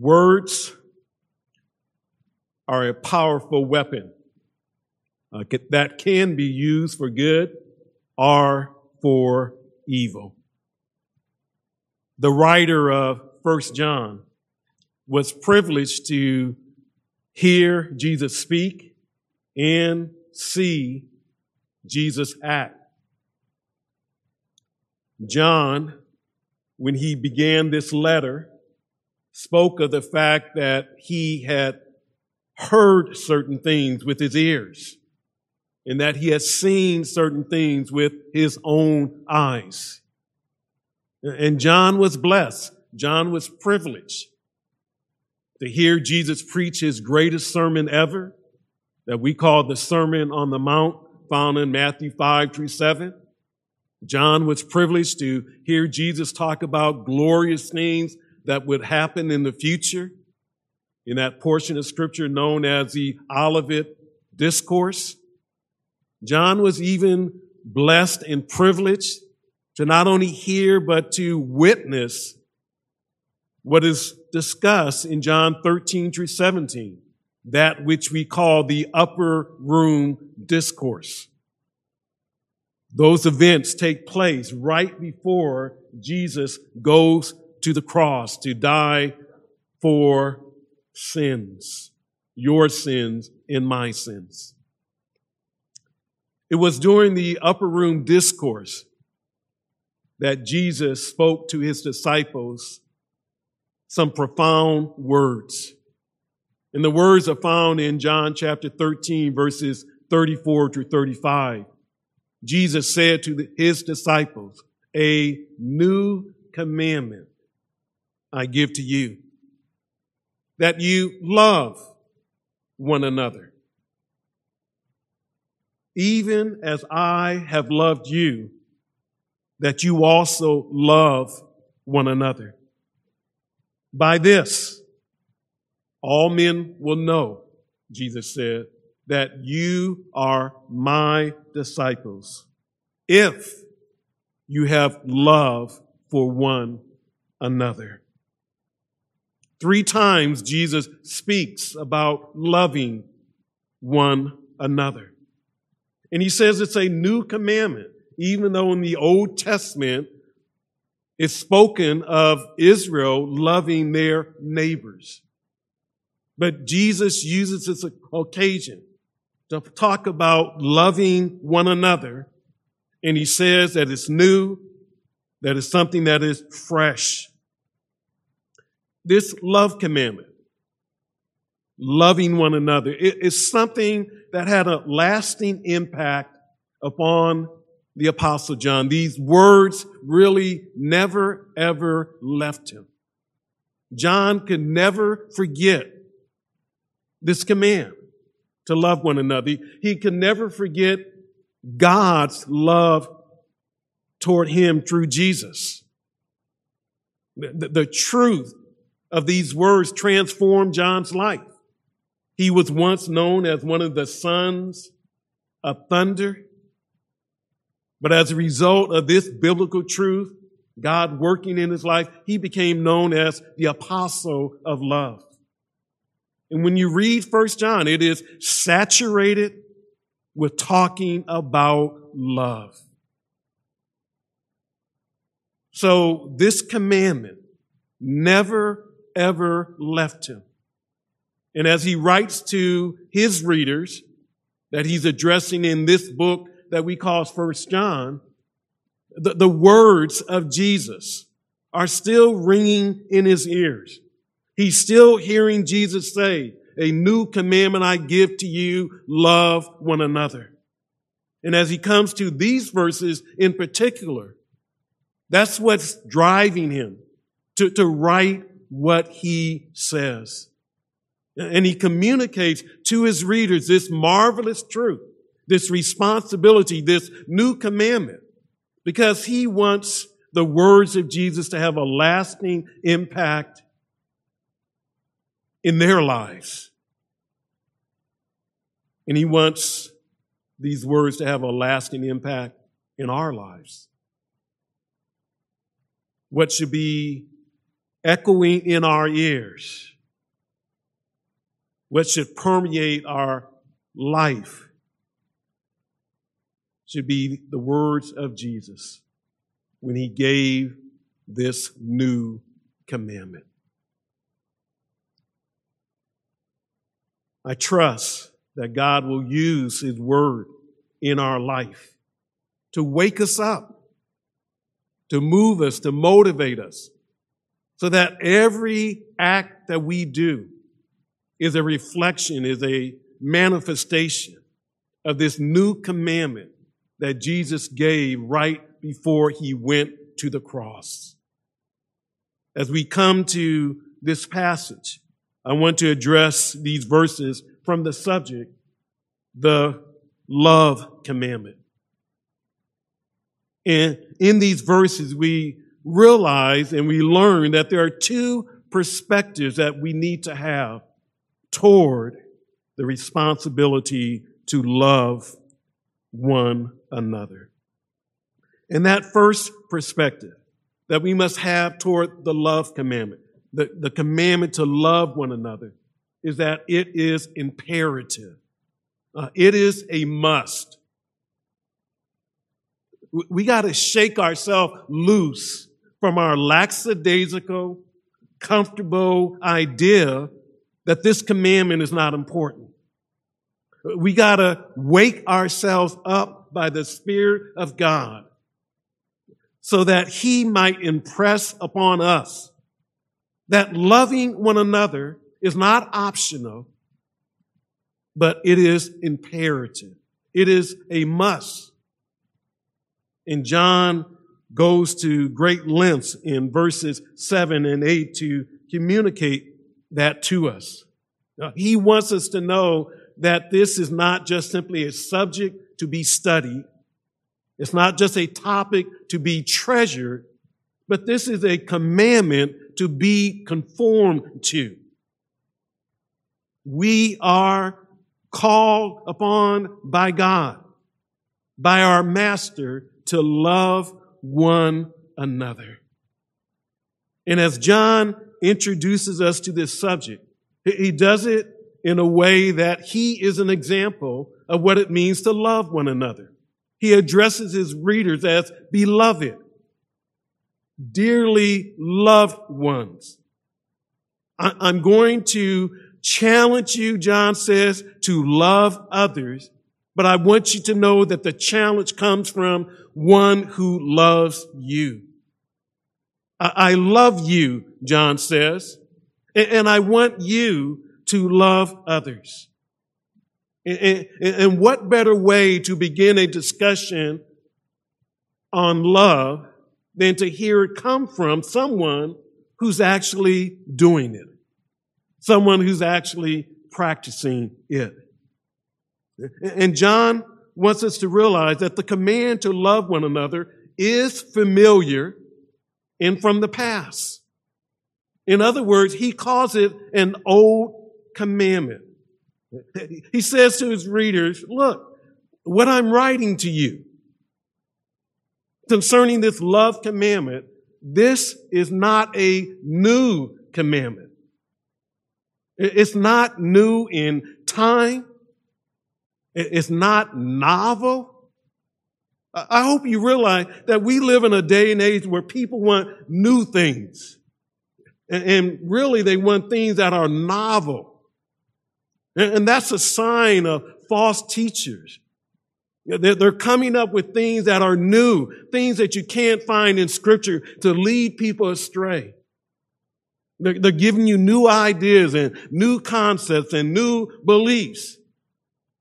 Words are a powerful weapon uh, that can be used for good or for evil. The writer of First John was privileged to hear Jesus speak and see Jesus act. John, when he began this letter, spoke of the fact that he had heard certain things with his ears and that he had seen certain things with his own eyes. And John was blessed. John was privileged to hear Jesus preach his greatest sermon ever that we call the Sermon on the Mount found in Matthew 5 through 7. John was privileged to hear Jesus talk about glorious things that would happen in the future in that portion of scripture known as the Olivet Discourse. John was even blessed and privileged to not only hear, but to witness what is discussed in John 13 through 17, that which we call the upper room discourse. Those events take place right before Jesus goes to the cross to die for sins, your sins and my sins. It was during the upper room discourse that Jesus spoke to his disciples some profound words. And the words are found in John chapter 13, verses 34 to 35. Jesus said to his disciples, a new commandment I give to you, that you love one another. Even as I have loved you, that you also love one another. By this, all men will know, Jesus said, that you are my disciples if you have love for one another. Three times Jesus speaks about loving one another. And he says it's a new commandment, even though in the Old Testament it's spoken of Israel loving their neighbors. But Jesus uses this occasion to talk about loving one another. And he says that it's new, that it's something that is fresh. This love commandment, loving one another, is something that had a lasting impact upon the apostle John. These words really never ever left him. John could never forget this command to love one another. He could never forget God's love toward him through Jesus. The, the, truth of these words transformed John's life. He was once known as one of the sons of thunder. But as a result of this biblical truth, God working in his life, he became known as the apostle of love. And when you read First John, it is saturated with talking about love. So this commandment never ever left him. And as he writes to his readers that he's addressing in this book that we call First John, the, the words of Jesus are still ringing in his ears. He's still hearing Jesus say, a new commandment I give to you, love one another. And as he comes to these verses in particular, that's what's driving him to, to write what he says. And he communicates to his readers this marvelous truth, this responsibility, this new commandment, because he wants the words of Jesus to have a lasting impact in their lives. And he wants these words to have a lasting impact in our lives. What should be echoing in our ears what should permeate our life should be the words of Jesus when he gave this new commandment. I trust that God will use his word in our life to wake us up, to move us, to motivate us, so that every act that we do is a reflection, is a manifestation of this new commandment that Jesus gave right before he went to the cross. As we come to this passage, I want to address these verses from the subject, the love commandment. And in these verses, we realize and we learn that there are two perspectives that we need to have toward the responsibility to love one another. And that first perspective that we must have toward the love commandment, the, the commandment to love one another, is that it is imperative. Uh, it is a must. We got to shake ourselves loose from our lackadaisical, comfortable idea that this commandment is not important. We got to wake ourselves up by the Spirit of God so that He might impress upon us that loving one another is not optional, but it is imperative. It is a must. In John goes to great lengths in verses 7 and 8 to communicate that to us. He wants us to know that this is not just simply a subject to be studied. It's not just a topic to be treasured, but this is a commandment to be conformed to. We are called upon by God, by our master to love one another. And as John introduces us to this subject, he does it in a way that he is an example of what it means to love one another. He addresses his readers as beloved, dearly loved ones. I'm going to challenge you, John says, to love others, but I want you to know that the challenge comes from one who loves you. I love you, John says, and I want you to love others. And what better way to begin a discussion on love than to hear it come from someone who's actually doing it? Someone who's actually practicing it. And John wants us to realize that the command to love one another is familiar and from the past. In other words, he calls it an old commandment. He says to his readers, look, what I'm writing to you concerning this love commandment, this is not a new commandment. It's not new in time. It's not novel. I hope you realize that we live in a day and age where people want new things. And really they want things that are novel. And that's a sign of false teachers. They're coming up with things that are new, things that you can't find in scripture to lead people astray. They're giving you new ideas and new concepts and new beliefs.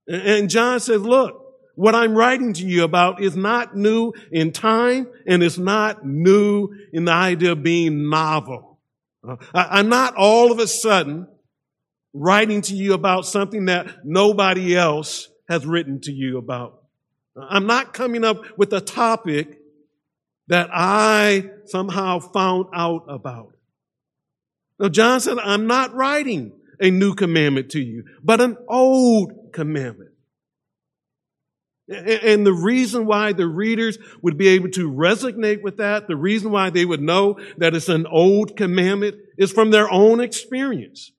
And John says, look, what I'm writing to you about is not new in time and it's not new in the idea of being novel. Uh, I'm not all of a sudden writing to you about something that nobody else has written to you about. I'm not coming up with a topic that I somehow found out about. Now, John said, I'm not writing a new commandment to you, but an old commandment. And the reason why the readers would be able to resonate with that, the reason why they would know that it's an old commandment is from their own experience.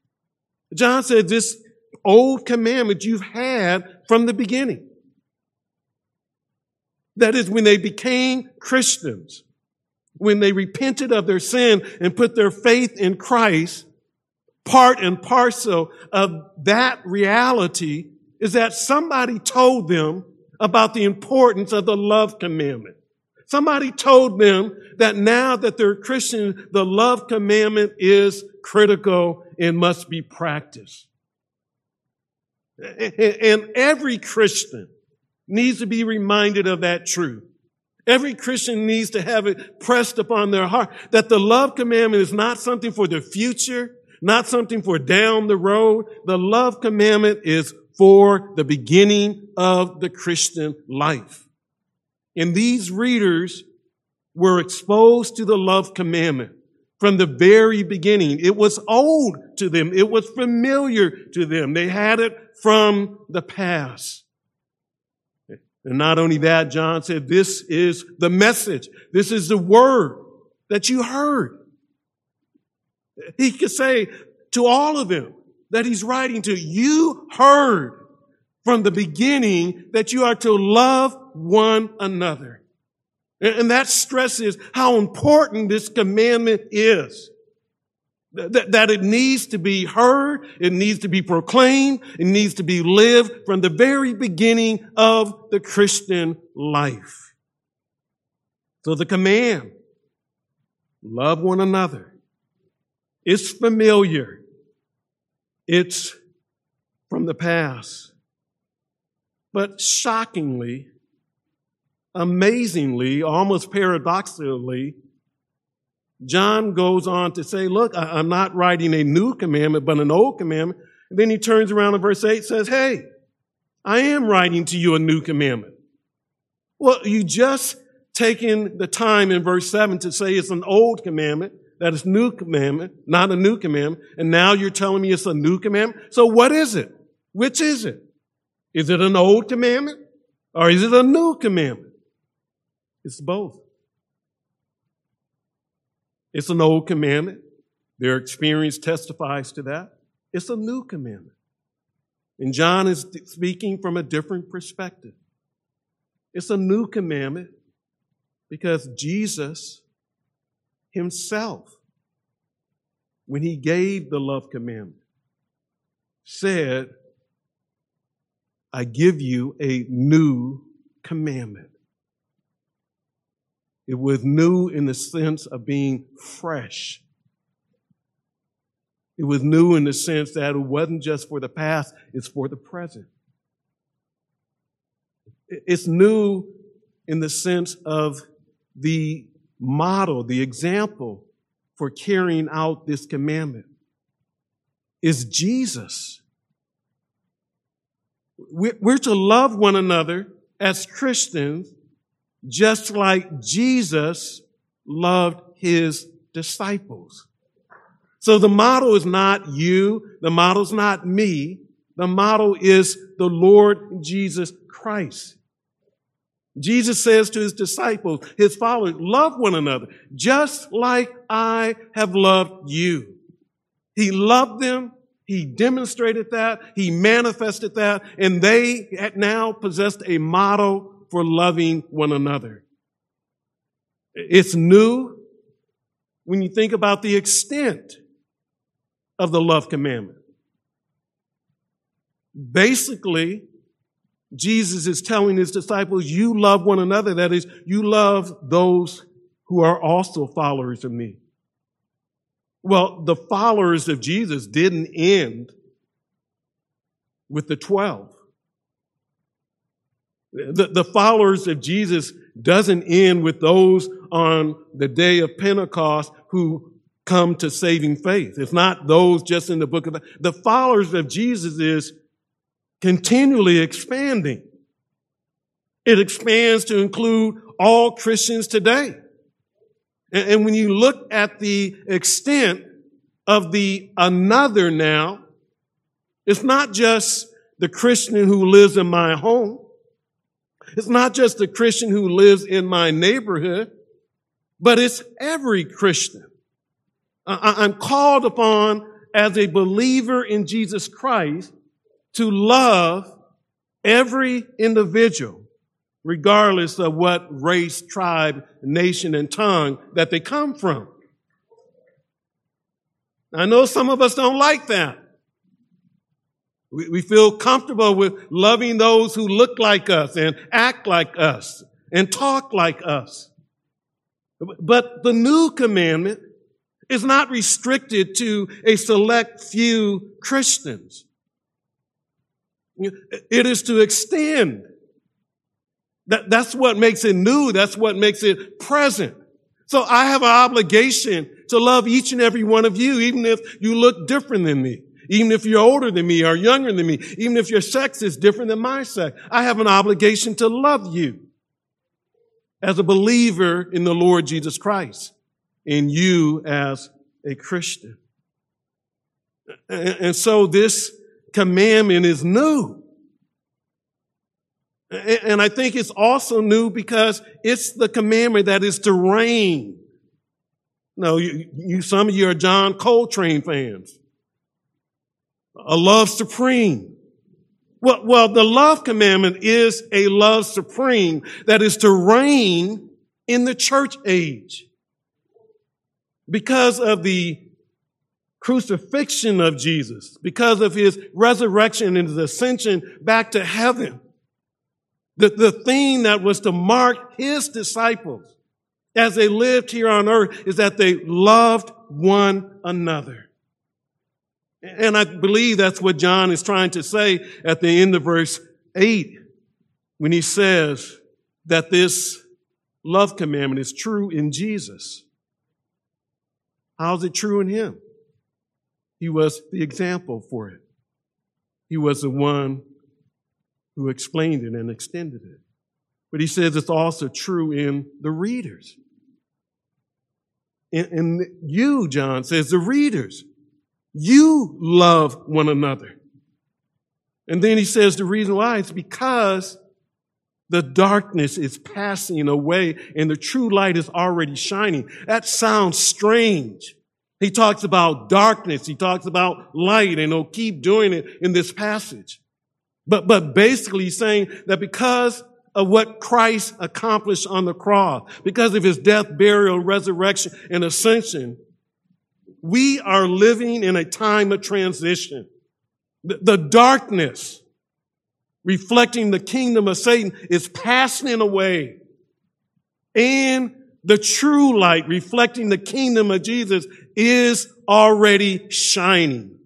John said this old commandment you've had from the beginning. That is when they became Christians, when they repented of their sin and put their faith in Christ, part and parcel of that reality is that somebody told them about the importance of the love commandment. Somebody told them that now that they're Christian, the love commandment is critical and must be practiced. And every Christian needs to be reminded of that truth. Every Christian needs to have it pressed upon their heart that the love commandment is not something for the future, not something for down the road. The love commandment is for the beginning of the Christian life. And these readers were exposed to the love commandment from the very beginning. It was old to them. It was familiar to them. They had it from the past. And not only that, John said, this is the message. This is the word that you heard. He could say to all of them that he's writing to, you heard from the beginning that you are to love one another. And that stresses how important this commandment is. That, it needs to be heard, it needs to be proclaimed, it needs to be lived from the very beginning of the Christian life. So the command, love one another, is familiar. It's from the past. But shockingly, amazingly, almost paradoxically, John goes on to say, look, I'm not writing a new commandment, but an old commandment. And then he turns around in verse 8 says, hey, I am writing to you a new commandment. Well, you just taken the time in verse 7 to say it's an old commandment, that is new commandment, not a new commandment, and now you're telling me it's a new commandment? So what is it? Which is it? Is it an old commandment or is it a new commandment? It's both. It's an old commandment. Their experience testifies to that. It's a new commandment. And John is speaking from a different perspective. It's a new commandment because Jesus himself, when he gave the love commandment, said, I give you a new commandment. It was new in the sense of being fresh. It was new in the sense that it wasn't just for the past, it's for the present. It's new in the sense of the model, the example for carrying out this commandment is Jesus. We're to love one another as Christians just like Jesus loved his disciples. So the model is not you. The model is not me. The model is the Lord Jesus Christ. Jesus says to his disciples, his followers, love one another just like I have loved you. He loved them. He demonstrated that. He manifested that. And they now possessed a model for loving one another. It's new when you think about the extent of the love commandment. Basically, Jesus is telling his disciples, you love one another. That is, you love those who are also followers of me. Well, the followers of Jesus didn't end with the 12. The, the followers of Jesus doesn't end with those on the day of Pentecost who come to saving faith. It's not those just in the book of the followers of Jesus is continually expanding. It expands to include all Christians today. And, when you look at the extent of the another now, it's not just the Christian who lives in my home. It's not just the Christian who lives in my neighborhood, but it's every Christian. I'm called upon as a believer in Jesus Christ to love every individual, regardless of what race, tribe, nation, and tongue that they come from. I know some of us don't like that. We, we feel comfortable with loving those who look like us and act like us and talk like us. But the new commandment is not restricted to a select few Christians. It is to extend. That, that's what makes it new. That's what makes it present. So I have an obligation to love each and every one of you, even if you look different than me. Even if you're older than me or younger than me, even if your sex is different than my sex, I have an obligation to love you as a believer in the Lord Jesus Christ and you as a Christian. And so this commandment is new. And I think it's also new because it's the commandment that is to reign. No, you, you, some of you are John Coltrane fans. A love supreme. Well, well, the love commandment is a love supreme that is to reign in the church age. Because of the crucifixion of Jesus, because of his resurrection and his ascension back to heaven, the, the thing that was to mark his disciples as they lived here on earth is that they loved one another. And I believe that's what John is trying to say at the end of verse 8 when he says that this love commandment is true in Jesus. How's it true in him? He was the example for it. He was the one who explained it and extended it. But he says it's also true in the readers. And, and you, John says, the readers. You love one another. And then he says the reason why is because the darkness is passing away and the true light is already shining. That sounds strange. He talks about darkness. He talks about light and he'll keep doing it in this passage. But, but basically saying that because of what Christ accomplished on the cross, because of his death, burial, resurrection, and ascension, we are living in a time of transition. The, the darkness reflecting the kingdom of Satan is passing away. And the true light reflecting the kingdom of Jesus is already shining.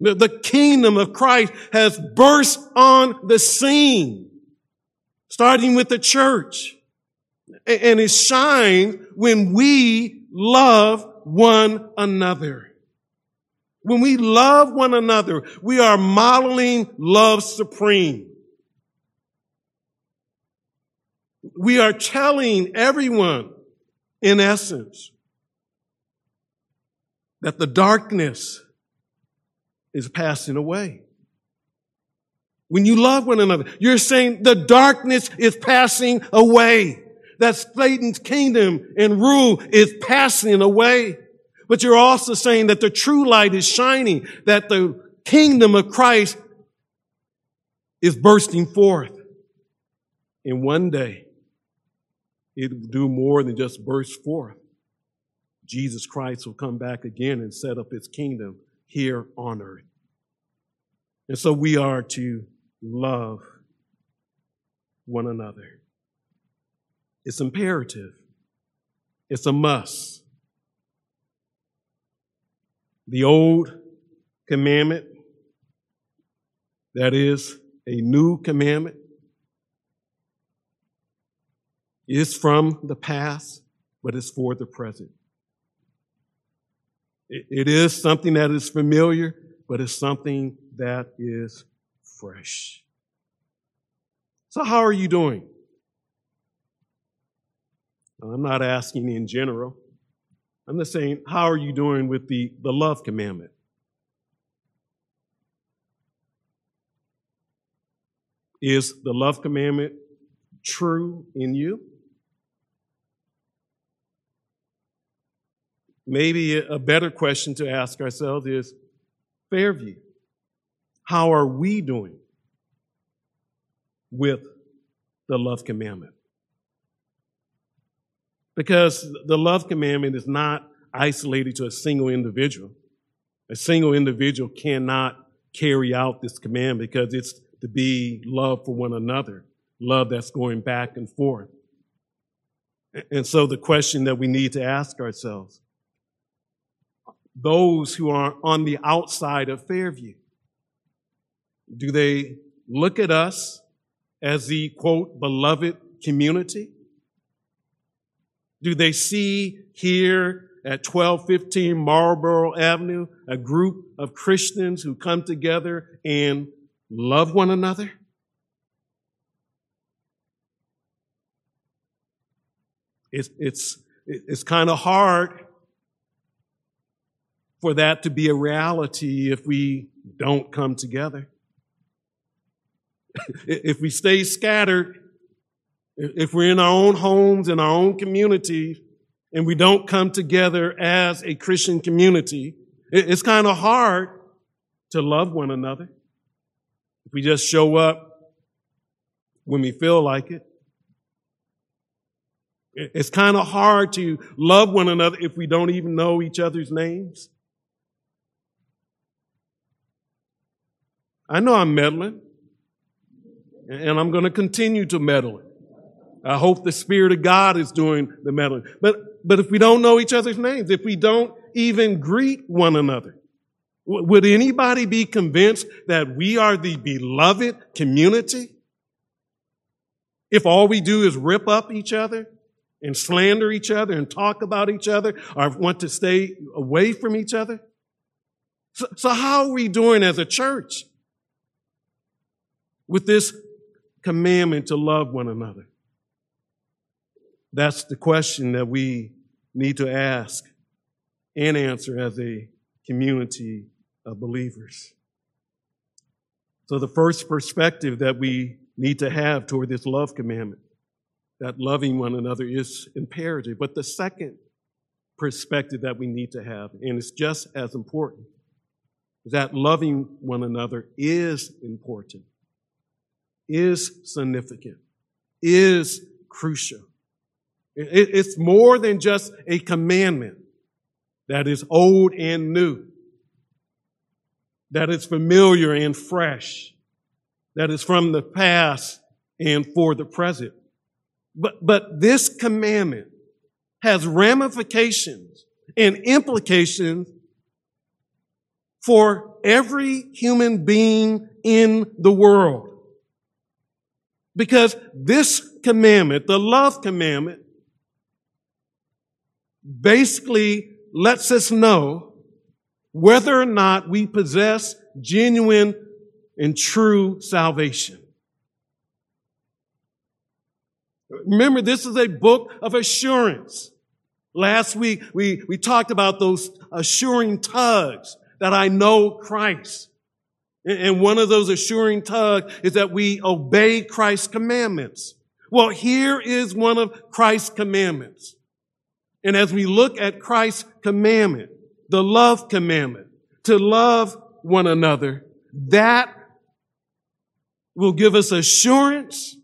The, kingdom of Christ has burst on the scene, starting with the church. And it shines when we love one another. When we love one another, we are modeling love supreme. We are telling everyone, in essence, that the darkness is passing away. When you love one another, you're saying the darkness is passing away that Satan's kingdom and rule is passing away. But you're also saying that the true light is shining, that the kingdom of Christ is bursting forth. And one day, it will do more than just burst forth. Jesus Christ will come back again and set up his kingdom here on earth. And so we are to love one another. It's imperative. It's a must. The old commandment, that is a new commandment, is from the past, but it's for the present. It is something that is familiar, but it's something that is fresh. So, how are you doing? I'm not asking in general. I'm just saying, how are you doing with the, the love commandment? Is the love commandment true in you? Maybe a better question to ask ourselves is Fairview, how are we doing with the love commandment? Because the love commandment is not isolated to a single individual. A single individual cannot carry out this command because it's to be love for one another, love that's going back and forth. And so the question that we need to ask ourselves, those who are on the outside of Fairview, do they look at us as the quote, beloved community? Do they see here at 1215 Marlboro Avenue a group of Christians who come together and love one another? It's, it's, it's kind of hard for that to be a reality if we don't come together. if we stay scattered, if we're in our own homes, in our own communities, and we don't come together as a Christian community, it's kind of hard to love one another. If we just show up when we feel like it. It's kind of hard to love one another if we don't even know each other's names. I know I'm meddling, and I'm going to continue to meddle. I hope the Spirit of God is doing the meddling. But, but if we don't know each other's names, if we don't even greet one another, would anybody be convinced that we are the beloved community? If all we do is rip up each other and slander each other and talk about each other or want to stay away from each other? So, so how are we doing as a church? With this commandment to love one another? That's the question that we need to ask and answer as a community of believers. So the first perspective that we need to have toward this love commandment, that loving one another is imperative. But the second perspective that we need to have, and it's just as important, that loving one another is important is significant, is crucial. It's more than just a commandment that is old and new, that is familiar and fresh, that is from the past and for the present. But, but this commandment has ramifications and implications for every human being in the world. Because this commandment, the love commandment, basically lets us know whether or not we possess genuine and true salvation. Remember, this is a book of assurance. Last week, we, we talked about those assuring tugs that I know Christ. And one of those assuring tugs is that we obey Christ's commandments. Well, here is one of Christ's commandments. And as we look at Christ's commandment, the love commandment, to love one another, that will give us assurance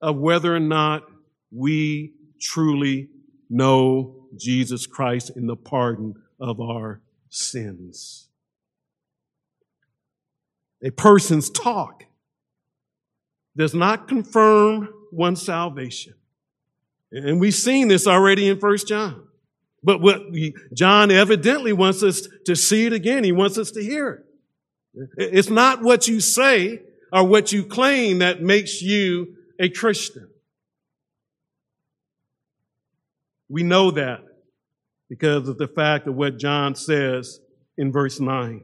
of whether or not we truly know Jesus Christ in the pardon of our sins a person's talk does not confirm one's salvation. And we've seen this already in First John. But what we, John evidently wants us to see it again. He wants us to hear it. It's not what you say or what you claim that makes you a Christian. We know that because of the fact of what John says in verse 9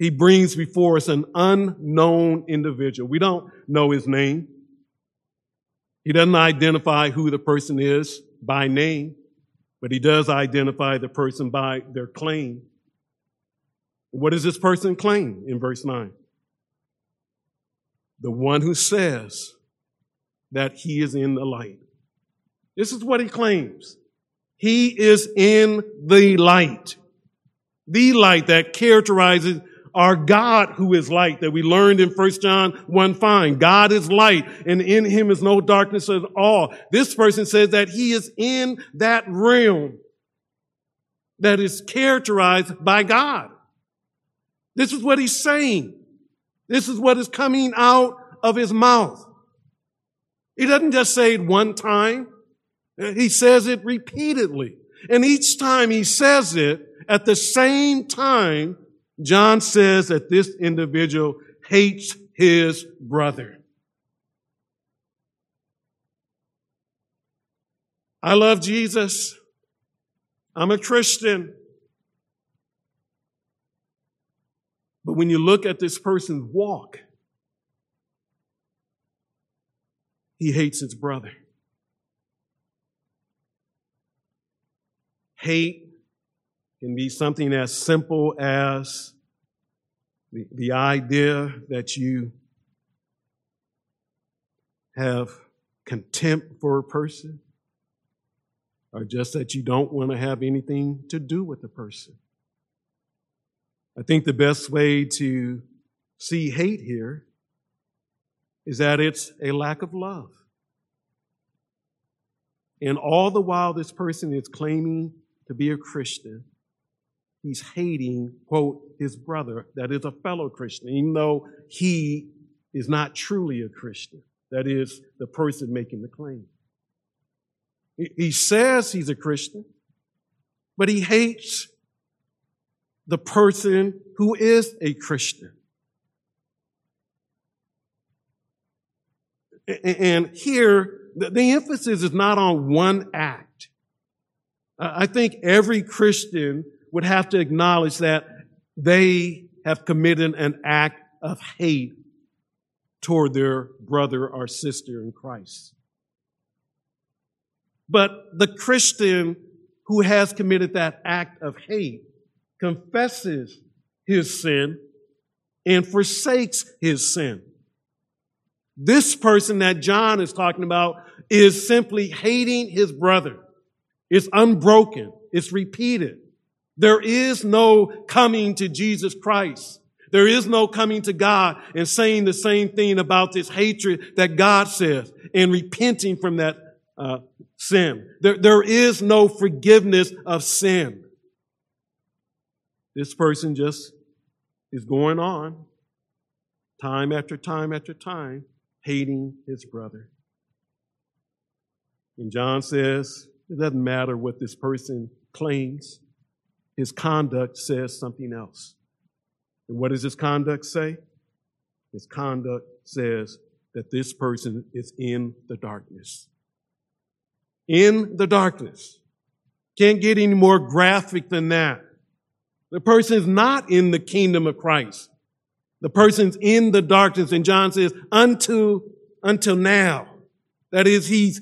he brings before us an unknown individual. We don't know his name. He doesn't identify who the person is by name, but he does identify the person by their claim. What does this person claim in verse 9? The one who says that he is in the light. This is what he claims. He is in the light. The light that characterizes our God who is light that we learned in 1 John 1 5. God is light and in him is no darkness at all. This person says that he is in that realm that is characterized by God. This is what he's saying. This is what is coming out of his mouth. He doesn't just say it one time. He says it repeatedly. And each time he says it, at the same time, John says that this individual hates his brother. I love Jesus. I'm a Christian. But when you look at this person's walk, he hates his brother. Hate can be something as simple as the, the idea that you have contempt for a person, or just that you don't want to have anything to do with the person. I think the best way to see hate here is that it's a lack of love. And all the while this person is claiming to be a Christian, he's hating, quote, his brother that is a fellow Christian, even though he is not truly a Christian. That is the person making the claim. He says he's a Christian, but he hates the person who is a Christian. And here, the emphasis is not on one act. I think every Christian would have to acknowledge that they have committed an act of hate toward their brother or sister in Christ. But the Christian who has committed that act of hate confesses his sin and forsakes his sin. This person that John is talking about is simply hating his brother. It's unbroken. It's repeated. There is no coming to Jesus Christ. There is no coming to God and saying the same thing about this hatred that God says and repenting from that uh, sin. There, there is no forgiveness of sin. This person just is going on time after time after time, hating his brother. And John says, it doesn't matter what this person claims his conduct says something else. And what does his conduct say? His conduct says that this person is in the darkness. In the darkness. Can't get any more graphic than that. The person is not in the kingdom of Christ. The person's in the darkness. And John says, until, until now. That is, he's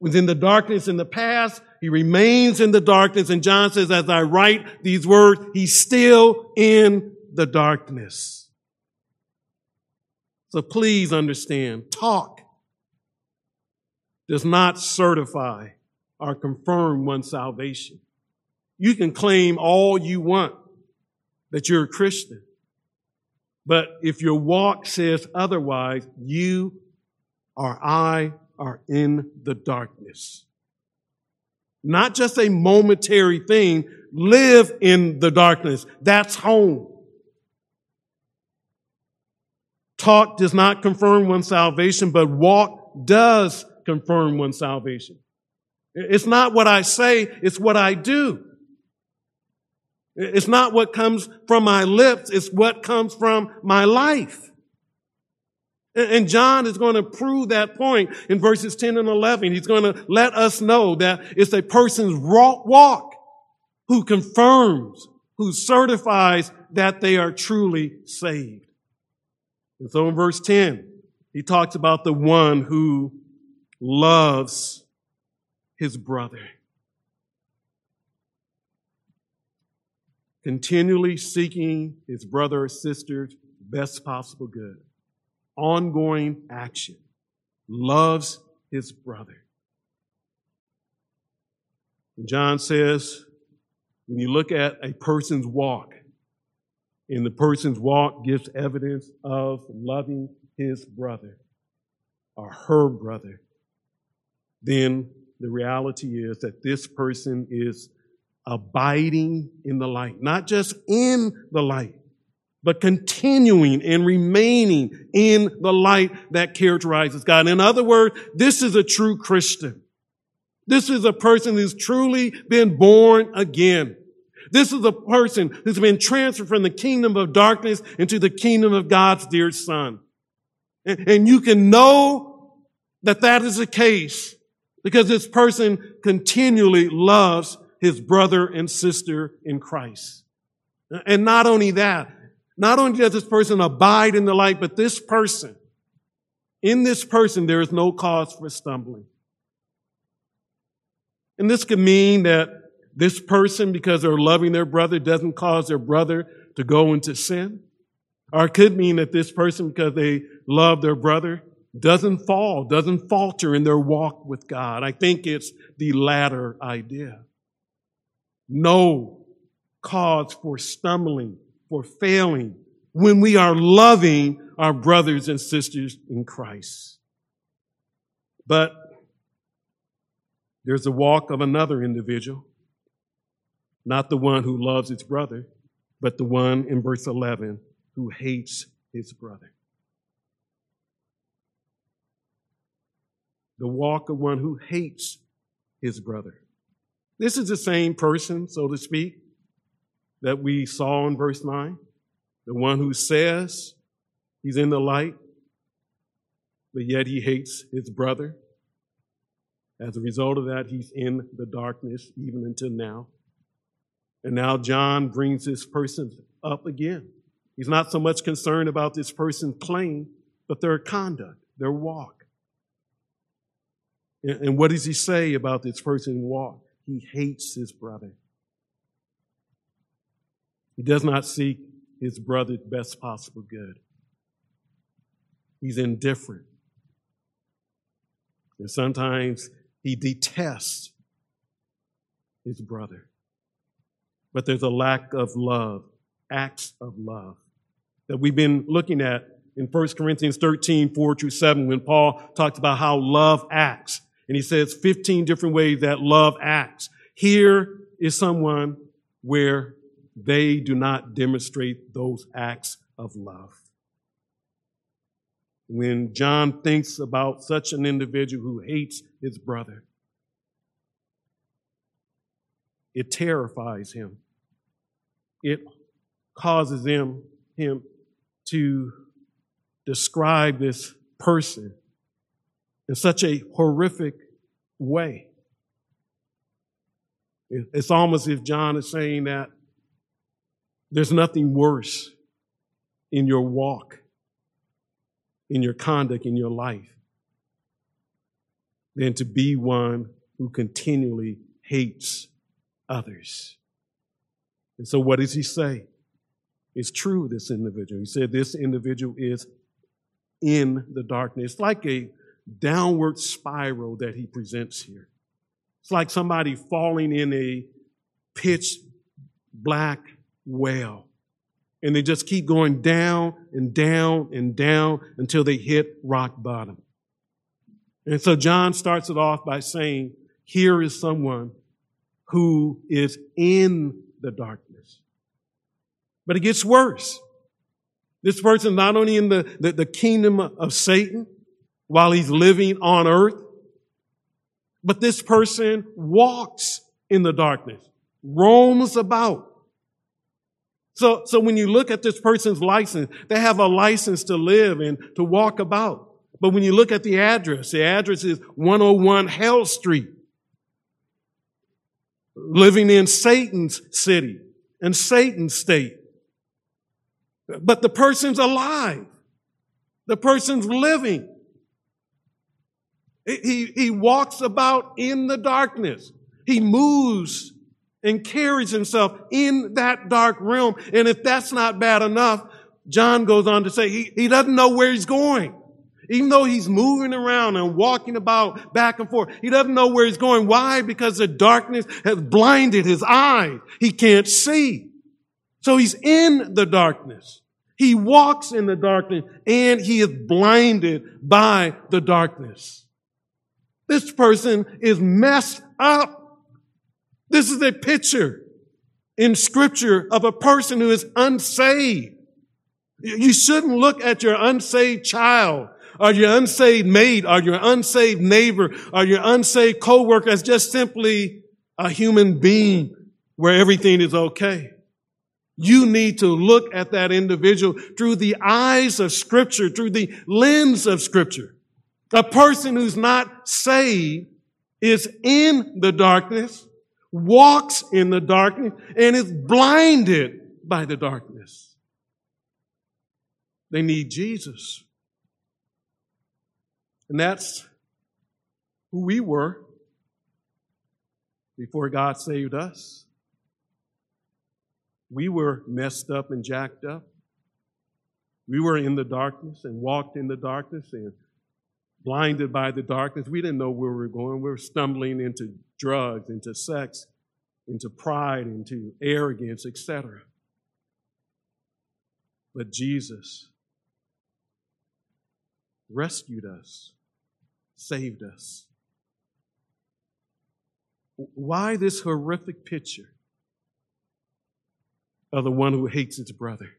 was in the darkness in the past. He remains in the darkness. And John says, as I write these words, he's still in the darkness. So please understand, talk does not certify or confirm one's salvation. You can claim all you want that you're a Christian. But if your walk says otherwise, you or I are in the darkness not just a momentary thing. Live in the darkness. That's home. Talk does not confirm one's salvation, but walk does confirm one's salvation. It's not what I say, it's what I do. It's not what comes from my lips, it's what comes from my life. And John is going to prove that point in verses 10 and 11. He's going to let us know that it's a person's walk who confirms, who certifies that they are truly saved. And so in verse 10, he talks about the one who loves his brother. Continually seeking his brother or sister's best possible good ongoing action, loves his brother. John says, when you look at a person's walk, and the person's walk gives evidence of loving his brother or her brother, then the reality is that this person is abiding in the light, not just in the light, but continuing and remaining in the light that characterizes God. In other words, this is a true Christian. This is a person who's truly been born again. This is a person who's been transferred from the kingdom of darkness into the kingdom of God's dear son. And you can know that that is the case because this person continually loves his brother and sister in Christ. And not only that, not only does this person abide in the light, but this person, in this person, there is no cause for stumbling. And this could mean that this person, because they're loving their brother, doesn't cause their brother to go into sin. Or it could mean that this person, because they love their brother, doesn't fall, doesn't falter in their walk with God. I think it's the latter idea. No cause for stumbling, for failing, when we are loving our brothers and sisters in Christ. But there's a walk of another individual not the one who loves his brother, but the one in verse 11 who hates his brother. The walk of one who hates his brother. This is the same person, so to speak, that we saw in verse 9. The one who says he's in the light, but yet he hates his brother. As a result of that, he's in the darkness even until now. And now John brings this person up again. He's not so much concerned about this person's claim, but their conduct, their walk. And what does he say about this person's walk? He hates his brother. He does not seek his brother's best possible good. He's indifferent. And sometimes he detests his brother but there's a lack of love, acts of love that we've been looking at in 1 Corinthians 13, 4 through 7, when Paul talks about how love acts. And he says 15 different ways that love acts. Here is someone where they do not demonstrate those acts of love. When John thinks about such an individual who hates his brother, it terrifies him it causes him, him to describe this person in such a horrific way. It's almost as if John is saying that there's nothing worse in your walk, in your conduct, in your life, than to be one who continually hates others. And so, what does he say? It's true, this individual. He said this individual is in the darkness. It's like a downward spiral that he presents here. It's like somebody falling in a pitch black well. And they just keep going down and down and down until they hit rock bottom. And so John starts it off by saying, Here is someone who is in the darkness. But it gets worse. This person not only in the, the, the kingdom of Satan while he's living on earth, but this person walks in the darkness, roams about. So, so when you look at this person's license, they have a license to live and to walk about. But when you look at the address, the address is 101 Hell Street living in Satan's city and Satan's state. But the person's alive. The person's living. He, he walks about in the darkness. He moves and carries himself in that dark realm. And if that's not bad enough, John goes on to say he, he doesn't know where he's going. Even though he's moving around and walking about back and forth, he doesn't know where he's going. Why? Because the darkness has blinded his eyes. He can't see. So he's in the darkness. He walks in the darkness and he is blinded by the darkness. This person is messed up. This is a picture in scripture of a person who is unsaved. You shouldn't look at your unsaved child or your unsaved mate or your unsaved neighbor or your unsaved coworker as just simply a human being where everything is okay. You need to look at that individual through the eyes of scripture, through the lens of scripture. A person who's not saved is in the darkness, walks in the darkness, and is blinded by the darkness. They need Jesus. And that's who we were before God saved us. We were messed up and jacked up. We were in the darkness and walked in the darkness and blinded by the darkness. We didn't know where we were going. We were stumbling into drugs, into sex, into pride, into arrogance, etc. But Jesus rescued us, saved us. Why this horrific picture of the one who hates his brother?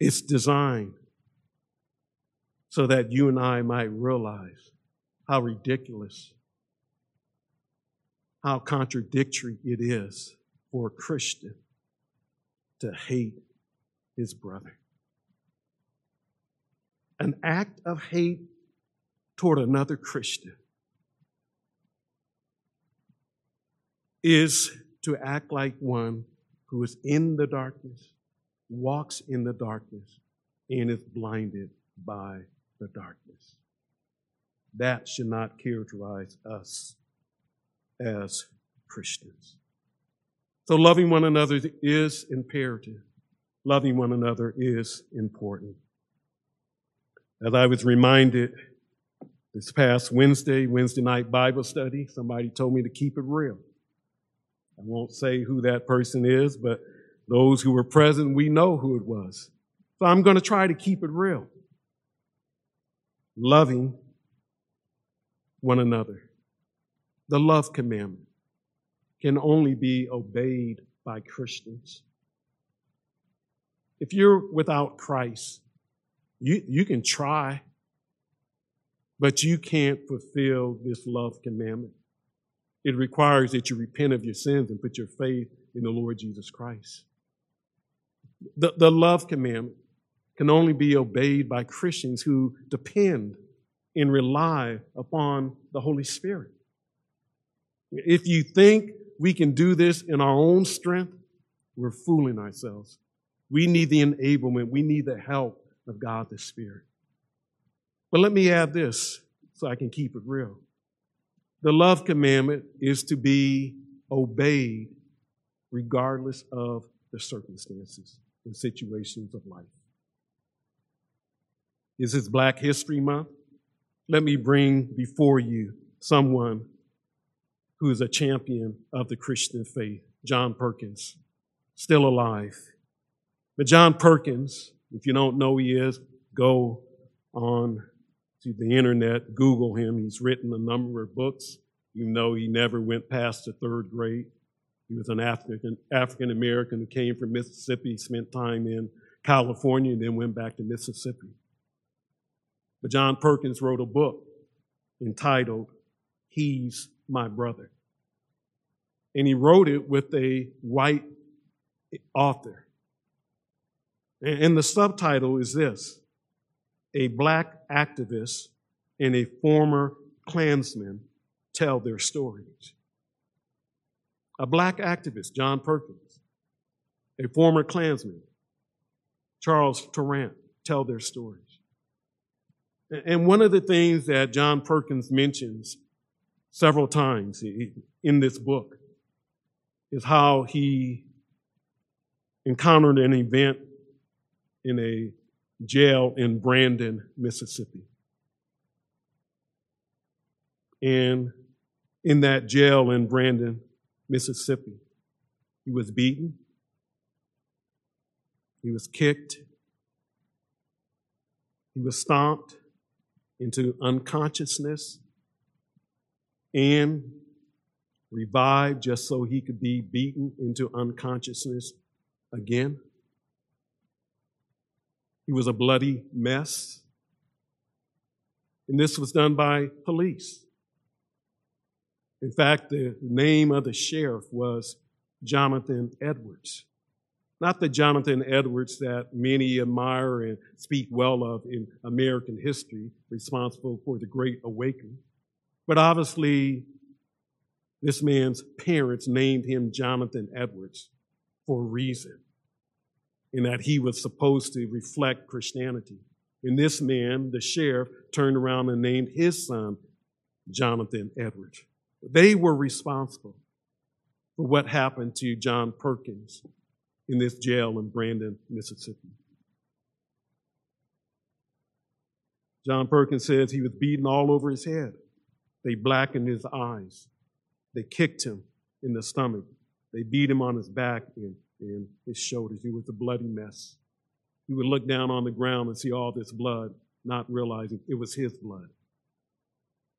It's designed so that you and I might realize how ridiculous, how contradictory it is for a Christian to hate his brother. An act of hate toward another Christian is to act like one who is in the darkness, walks in the darkness, and is blinded by the darkness. That should not characterize us as Christians. So, loving one another is imperative. Loving one another is important. As I was reminded this past Wednesday, Wednesday night Bible study, somebody told me to keep it real. I won't say who that person is, but those who were present, we know who it was. So I'm going to try to keep it real. Loving one another. The love commandment can only be obeyed by Christians. If you're without Christ, you, you can try, but you can't fulfill this love commandment. It requires that you repent of your sins and put your faith in the Lord Jesus Christ. The, the love commandment can only be obeyed by Christians who depend and rely upon the Holy Spirit. If you think we can do this in our own strength, we're fooling ourselves. We need the enablement, we need the help of God the Spirit. But let me add this so I can keep it real. The love commandment is to be obeyed regardless of the circumstances and situations of life. Is this Black History Month? Let me bring before you someone who is a champion of the Christian faith, John Perkins, still alive. But John Perkins, if you don't know who he is, go on to the internet, Google him. He's written a number of books, even though he never went past the third grade. He was an African African American who came from Mississippi, spent time in California, and then went back to Mississippi. But John Perkins wrote a book entitled He's My Brother. And he wrote it with a white author. And the subtitle is this a black activist and a former Klansman tell their stories. A black activist, John Perkins, a former Klansman, Charles Tarrant, tell their stories. And one of the things that John Perkins mentions several times in this book is how he encountered an event in a jail in Brandon, Mississippi. And in that jail in Brandon, Mississippi, He was beaten. He was kicked. He was stomped into unconsciousness and revived just so he could be beaten into unconsciousness again. He was a bloody mess. And this was done by police. In fact, the name of the sheriff was Jonathan Edwards. Not the Jonathan Edwards that many admire and speak well of in American history, responsible for the Great Awakening. But obviously, this man's parents named him Jonathan Edwards for a reason, in that he was supposed to reflect Christianity. And this man, the sheriff, turned around and named his son Jonathan Edwards. They were responsible for what happened to John Perkins in this jail in Brandon, Mississippi. John Perkins says he was beaten all over his head. They blackened his eyes. They kicked him in the stomach. They beat him on his back and, and his shoulders. He was a bloody mess. He would look down on the ground and see all this blood, not realizing it was his blood.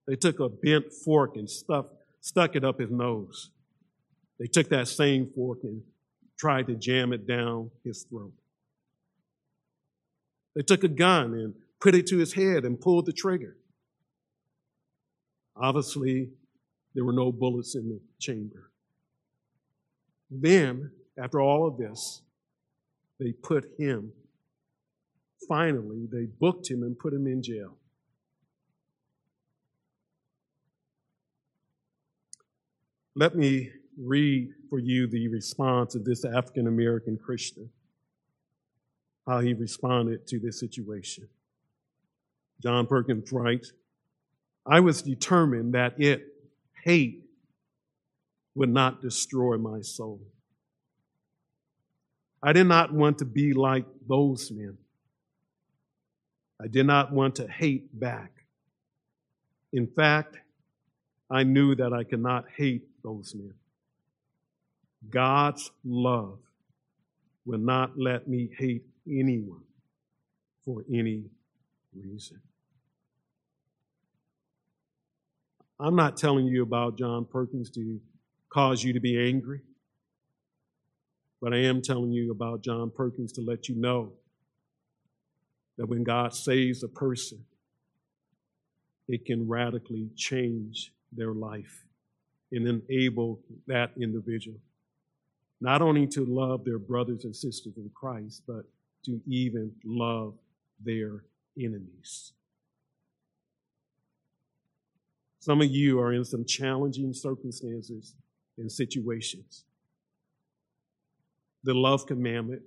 They took a bent fork and stuck it up his nose. They took that same fork and tried to jam it down his throat. They took a gun and put it to his head and pulled the trigger. Obviously, there were no bullets in the chamber. Then, after all of this, they put him, finally, they booked him and put him in jail. Let me read for you the response of this African American Christian, how he responded to this situation. John Perkins writes, I was determined that it, hate, would not destroy my soul. I did not want to be like those men. I did not want to hate back. In fact, I knew that I could not hate those men. God's love will not let me hate anyone for any reason. I'm not telling you about John Perkins to cause you to be angry, but I am telling you about John Perkins to let you know that when God saves a person, it can radically change their life and enable that individual not only to love their brothers and sisters in Christ, but to even love their enemies. Some of you are in some challenging circumstances and situations. The love commandment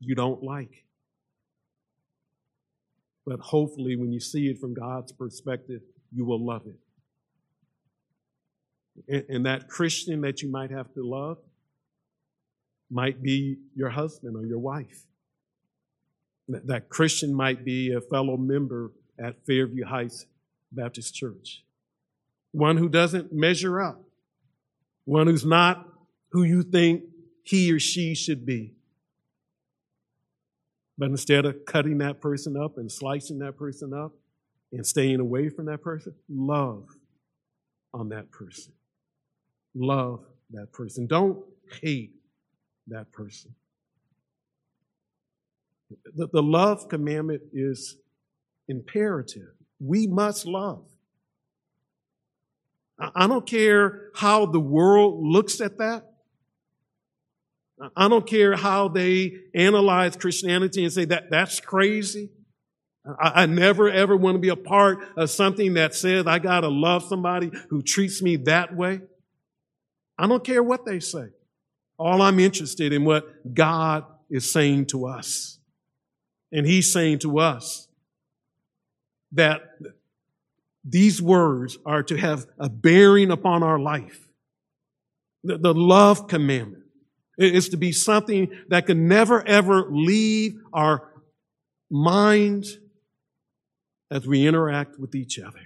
you don't like. But hopefully, when you see it from God's perspective, you will love it. And, and that Christian that you might have to love, might be your husband or your wife. That Christian might be a fellow member at Fairview Heights Baptist Church. One who doesn't measure up. One who's not who you think he or she should be. But instead of cutting that person up and slicing that person up and staying away from that person, love on that person. Love that person. Don't hate that person. The, the love commandment is imperative. We must love. I don't care how the world looks at that. I don't care how they analyze Christianity and say that that's crazy. I, I never ever want to be a part of something that says I got to love somebody who treats me that way. I don't care what they say. All I'm interested in what God is saying to us. And He's saying to us that these words are to have a bearing upon our life. The, the love commandment is to be something that can never ever leave our minds as we interact with each other.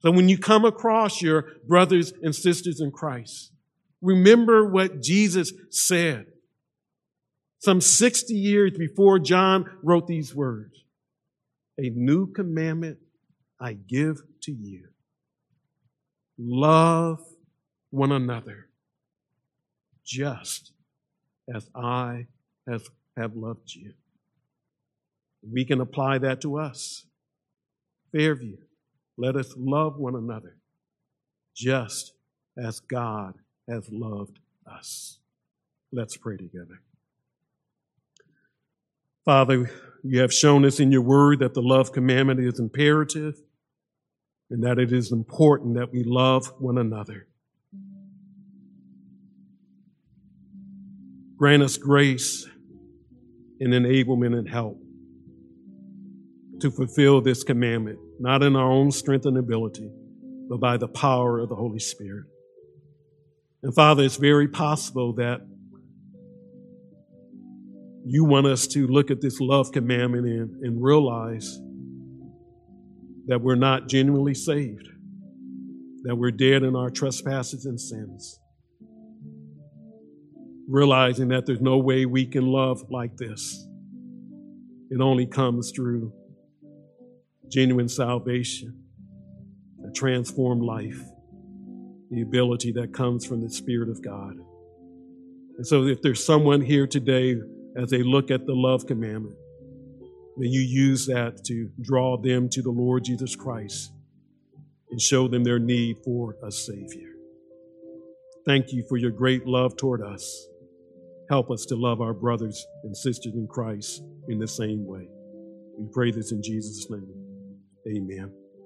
So when you come across your brothers and sisters in Christ, Remember what Jesus said some 60 years before John wrote these words. A new commandment I give to you. Love one another just as I have, have loved you. We can apply that to us. Fairview, let us love one another just as God has loved us. Let's pray together. Father, you have shown us in your word that the love commandment is imperative and that it is important that we love one another. Grant us grace and enablement and help to fulfill this commandment, not in our own strength and ability, but by the power of the Holy Spirit. And Father, it's very possible that you want us to look at this love commandment and, and realize that we're not genuinely saved, that we're dead in our trespasses and sins. Realizing that there's no way we can love like this. It only comes through genuine salvation, a transformed life, the ability that comes from the Spirit of God. And so, if there's someone here today as they look at the love commandment. May you use that to draw them to the Lord Jesus Christ and show them their need for a Savior. Thank you for your great love toward us. Help us to love our brothers and sisters in Christ in the same way. We pray this in Jesus' name. Amen.